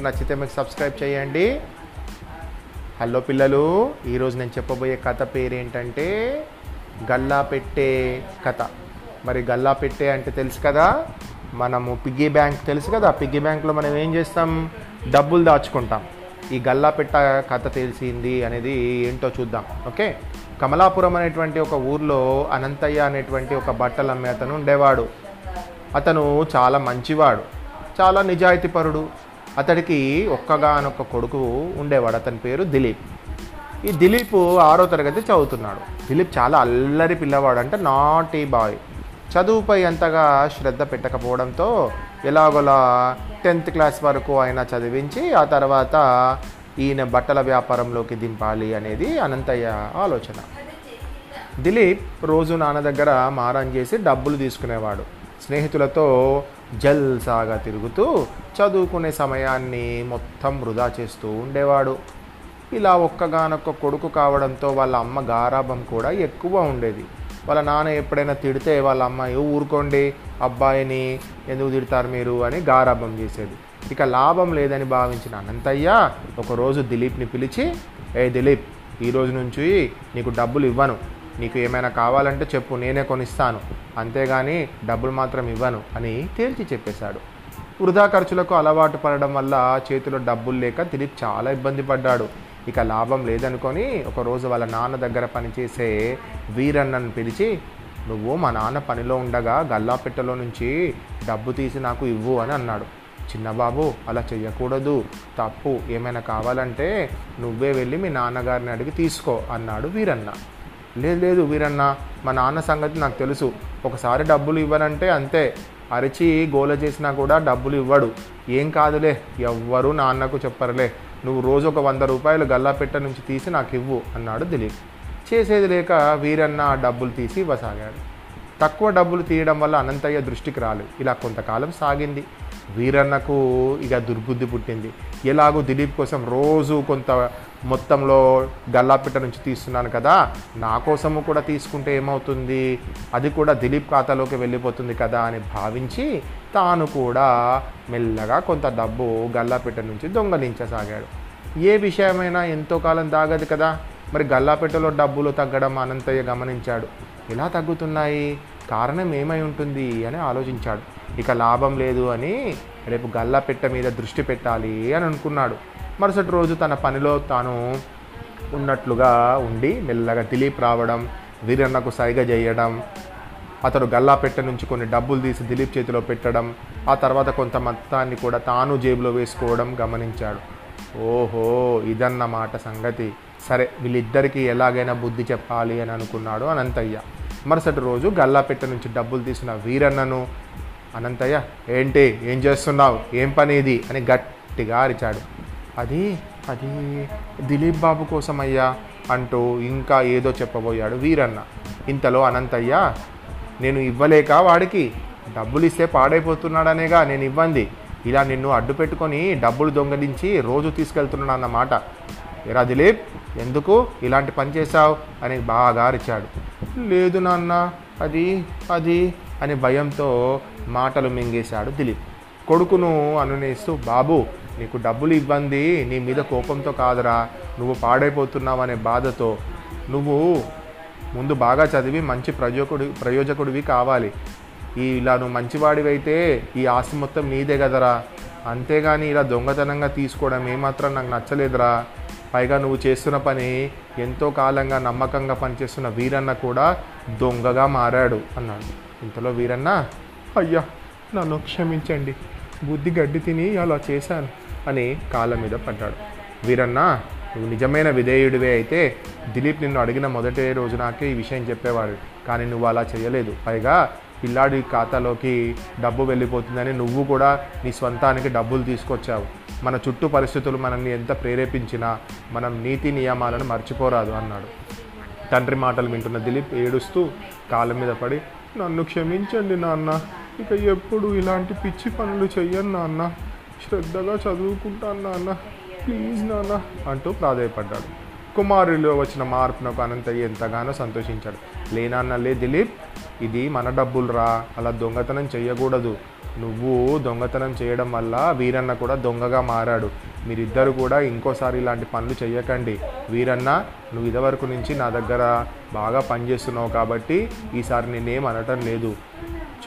నచ్చితే మీకు సబ్స్క్రైబ్ చేయండి. హలో పిల్లలు ఈరోజు నేను చెప్పబోయే కథ పేరు ఏంటంటే గల్లా పెట్టే కథ. మరి గల్లా పెట్టే అంటే తెలుసు కదా? మనము పిగ్గీ బ్యాంక్ తెలుసు కదా? పిగ్గీ బ్యాంక్లో మనం ఏం చేస్తాం? డబ్బులు దాచుకుంటాం. ఈ గల్లా పెట్ట కథ తెలిసింది అనేది ఏంటో చూద్దాం. ఓకే? కమలాపురం అనేటువంటి ఒక ఊర్లో అనంతయ్య అనేటువంటి ఒక బట్టలు అమ్మే అతను ఉండేవాడు. అతను చాలా మంచివాడు. చాలా నిజాయితీపరుడు. అతడికి ఒక్కగానొక్క కొడుకు ఉండేవాడు. అతని పేరు దిలీప్. ఈ దిలీప్ ఆరో తరగతి చదువుతున్నాడు. దిలీప్ చాలా అల్లరి పిల్లవాడు అంటే నాటీ బాయ్. చదువుపై అంతగా శ్రద్ధ పెట్టకపోవడంతో ఎలాగోలా టెన్త్ క్లాస్ వరకు ఆయన చదివించి ఆ తర్వాత ఈయన బట్టల వ్యాపారంలోకి దింపాలి అనేది అనంతయ్య ఆలోచన. దిలీప్ రోజు నాన్న దగ్గర మారం చేసి డబ్బులు తీసుకునేవాడు. స్నేహితులతో జల్సాగా తిరుగుతూ చదువుకునే సమయాన్ని మొత్తం వృధా చేస్తూ ఉండేవాడు. ఇలా ఒక్కగానొక్క కొడుకు కావడంతో వాళ్ళ అమ్మ గారాభం కూడా ఎక్కువ ఉండేది. వాళ్ళ నాన్న ఎప్పుడైనా తిడితే వాళ్ళ అమ్మ ఊరుకోండి అబ్బాయిని ఎందుకు తిడతారు మీరు? అని గారాభం చేసేది. ఇక లాభం లేదని భావించిన అనంతయ్య ఒకరోజు దిలీప్ని పిలిచి ఏ దిలీప్ ఈ రోజు నుంచి నీకు డబ్బులు ఇవ్వను. నీకు ఏమైనా కావాలంటే చెప్పు నేనే కొనిస్తాను. అంతేగాని డబ్బులు మాత్రం ఇవ్వను అని తేల్చి చెప్పేశాడు. వృధా ఖర్చులకు అలవాటు పడడం వల్ల చేతిలో డబ్బులు లేక దిలీప్ చాలా ఇబ్బంది పడ్డాడు. ఇక లాభం లేదనుకొని ఒకరోజు వాళ్ళ నాన్న దగ్గర పనిచేసే వీరన్నను పిలిచి నువ్వు మా నాన్న పనిలో ఉండగా గల్లాపెట్టెలో నుంచి డబ్బు తీసి నాకు ఇవ్వు అని అన్నాడు. చిన్నబాబు అలా చెయ్యకూడదు. తప్పు ఏమైనా కావాలంటే నువ్వే వెళ్ళి మీ నాన్నగారిని అడిగి తీసుకో అన్నాడు వీరన్న. లేదు లేదు వీరన్న మా నాన్న సంగతి నాకు తెలుసు. ఒకసారి డబ్బులు ఇవ్వనంటే అంతే. అరిచి గోల చేసినా కూడా డబ్బులు ఇవ్వడు. ఏం కాదులే ఎవ్వరూ నాన్నకు చెప్పరులే. నువ్వు రోజు ఒక వంద రూపాయలు గల్లాపెట్ట నుంచి తీసి నాకు ఇవ్వు అన్నాడు దిలీప్. చేసేది లేక వీరన్న డబ్బులు తీసి ఇవ్వసాగాడు. తక్కువ డబ్బులు తీయడం వల్ల అనంతయ్య దృష్టికి రాలేదు. ఇలా కొంతకాలం సాగింది. వీరన్నకు ఇక దుర్బుద్ధి పుట్టింది. ఎలాగో దిలీప్ కోసం రోజు కొంత మొత్తంలో గల్లాపిట్ట నుంచి తీస్తున్నాను కదా నా కోసము కూడా తీసుకుంటే ఏమవుతుంది? అది కూడా దిలీప్ ఖాతాలోకి వెళ్ళిపోతుంది కదా అని భావించి తాను కూడా మెల్లగా కొంత డబ్బు గల్లాపిట్ట నుంచి దొంగలించసాగాడు. ఏ విషయమైనా ఎంతో కాలం దాగదు కదా మరి గల్లాపెట్టలో డబ్బులు తగ్గడం అనంతయ్య గమనించాడు. ఎలా తగ్గుతున్నాయి? కారణం ఏమై ఉంటుంది? అని ఆలోచించాడు. ఇక లాభం లేదు అని రేపు గల్లాపెట్ట మీద దృష్టి పెట్టాలి అని అనుకున్నాడు. మరుసటి రోజు తన పనిలో తాను ఉన్నట్లుగా ఉండి మెల్లగా దిలీప్ రావడం వీరన్నకు సైగ చేయడం అతడు గల్లాపెట్ట నుంచి కొన్ని డబ్బులు తీసి దిలీప్ చేతిలో పెట్టడం ఆ తర్వాత కొంత మొత్తాన్ని కూడా తాను జేబులో వేసుకోవడం గమనించాడు. ఓహో ఇదన్నమాట సంగతి. సరే వీళ్ళిద్దరికీ ఎలాగైనా బుద్ధి చెప్పాలి అని అనుకున్నాడు అనంతయ్య. మరుసటి రోజు గల్లాపెట్ట నుంచి డబ్బులు తీసిన వీరన్నను అనంతయ్య ఏంటి? ఏం చేస్తున్నావు? ఏం పని ఇది? అని గట్టిగా అరిచాడు. అది అది దిలీప్ బాబు కోసం అయ్యా అంటూ ఇంకా ఏదో చెప్పబోయాడు వీరన్న. ఇంతలో అనంతయ్య నేను ఇవ్వలేక వాడికి డబ్బులు ఇస్తే పాడైపోతున్నాడనేగా నేను ఇవ్వండి ఇలా నిన్ను అడ్డు పెట్టుకొని డబ్బులు దొంగలించి రోజు తీసుకెళ్తున్నాడు అన్నమాట. ఎరా దిలీప్ ఎందుకు ఇలాంటి పని చేశావు? అని బాగా అరిచాడు. లేదు నాన్న అది అది అని భయంతో మాటలు మింగేశాడు దిలీప్. కొడుకును అనునేస్తూ బాబు నీకు డబ్బులు ఇవ్వంది నీ మీద కోపంతో కాదురా. నువ్వు పాడైపోతున్నావు అనే బాధతో. నువ్వు ముందు బాగా చదివి మంచి ప్రయోజకుడి ప్రయోజకుడివి కావాలి. ఈ ఇలా నువ్వు మంచివాడివైతే ఈ ఆస్తి మొత్తం నీదే కదరా. అంతేగాని ఇలా దొంగతనంగా తీసుకోవడం ఏమాత్రం నాకు నచ్చలేదురా. పైగా నువ్వు చేస్తున్న పని ఎంతో కాలంగా నమ్మకంగా పనిచేస్తున్న వీరన్న కూడా దొంగగా మారాడు అన్నాడు. ఇంతలో వీరన్న అయ్యా నన్ను క్షమించండి. బుద్ధి గడ్డి తిని అలా చేశాను అని కాళ్ళ మీద పడ్డాడు. వీరన్న నువ్వు నిజమైన విధేయుడివే అయితే దిలీప్ నిన్ను అడిగిన మొదటి రోజు నాకే ఈ విషయం చెప్పేవాడు. కానీ నువ్వు అలా చేయలేదు. పైగా పిల్లాడి ఖాతాలోకి డబ్బు వెళ్ళిపోతుందని నువ్వు కూడా నీ స్వంతానికి డబ్బులు తీసుకొచ్చావు. మన చుట్టూ పరిస్థితులు మనల్ని ఎంత ప్రేరేపించినా మనం నీతి నియమాలను మర్చిపోరాదు అన్నాడు. తండ్రి మాటలు వింటున్న దిలీప్ ఏడుస్తూ కాళ్ళ మీద పడి నన్ను క్షమించండి నాన్న. ఇక ఎప్పుడు ఇలాంటి పిచ్చి పనులు చెయ్యను నాన్న. శ్రద్ధగా చదువుకుంటాను నాన్న. ప్లీజ్ నాన్న అంటూ ప్రాధాయపడ్డాడు. కుమారుడిలో వచ్చిన మార్పునకు అనంతయ్య ఎంతగానో సంతోషించాడు. లేనాన్న లే దిలీప్ ఇది మన డబ్బులు రా అలా దొంగతనం చేయకూడదు నువ్వు దొంగతనం చేయడం వల్ల వీరన్న కూడా దొంగగా మారాడు. మీరిద్దరు కూడా ఇంకోసారి ఇలాంటి పనులు చేయకండి వీరన్న నువ్వు ఇదివరకు నుంచి నా దగ్గర బాగా పనిచేస్తున్నావు కాబట్టి ఈసారి నేనేం అనటం లేదు.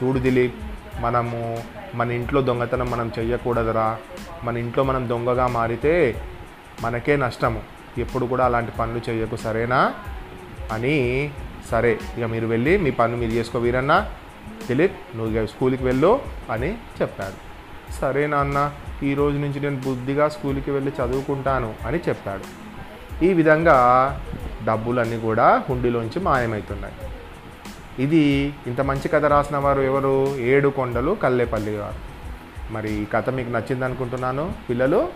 చూడు దిలీప్ మనము మన ఇంట్లో దొంగతనం మనం చెయ్యకూడదురా. మన ఇంట్లో మనం దొంగగా మారితే మనకే నష్టము. ఎప్పుడు కూడా అలాంటి పనులు చేయకు సరేనా? అని సరే ఇక మీరు వెళ్ళి మీ పనులు మీరు చేసుకో వీరన్న. దిలీప్ నువ్వు ఇక స్కూల్కి వెళ్ళు అని చెప్పాడు. సరే నాన్న. ఈ రోజు నుంచి నేను బుద్ధిగా స్కూల్కి వెళ్ళి చదువుకుంటాను అని చెప్పాడు. ఈ విధంగా డబ్బులన్నీ కూడా హుండీలోంచి మాయమవుతున్నాయి ఇది ఇంత మంచి కథ రాసిన వారు ఎవరు? ఏడు కొండలు కల్లేపల్లి గారు. మరి ఈ కథ మీకు నచ్చింది అనుకుంటున్నాను పిల్లలు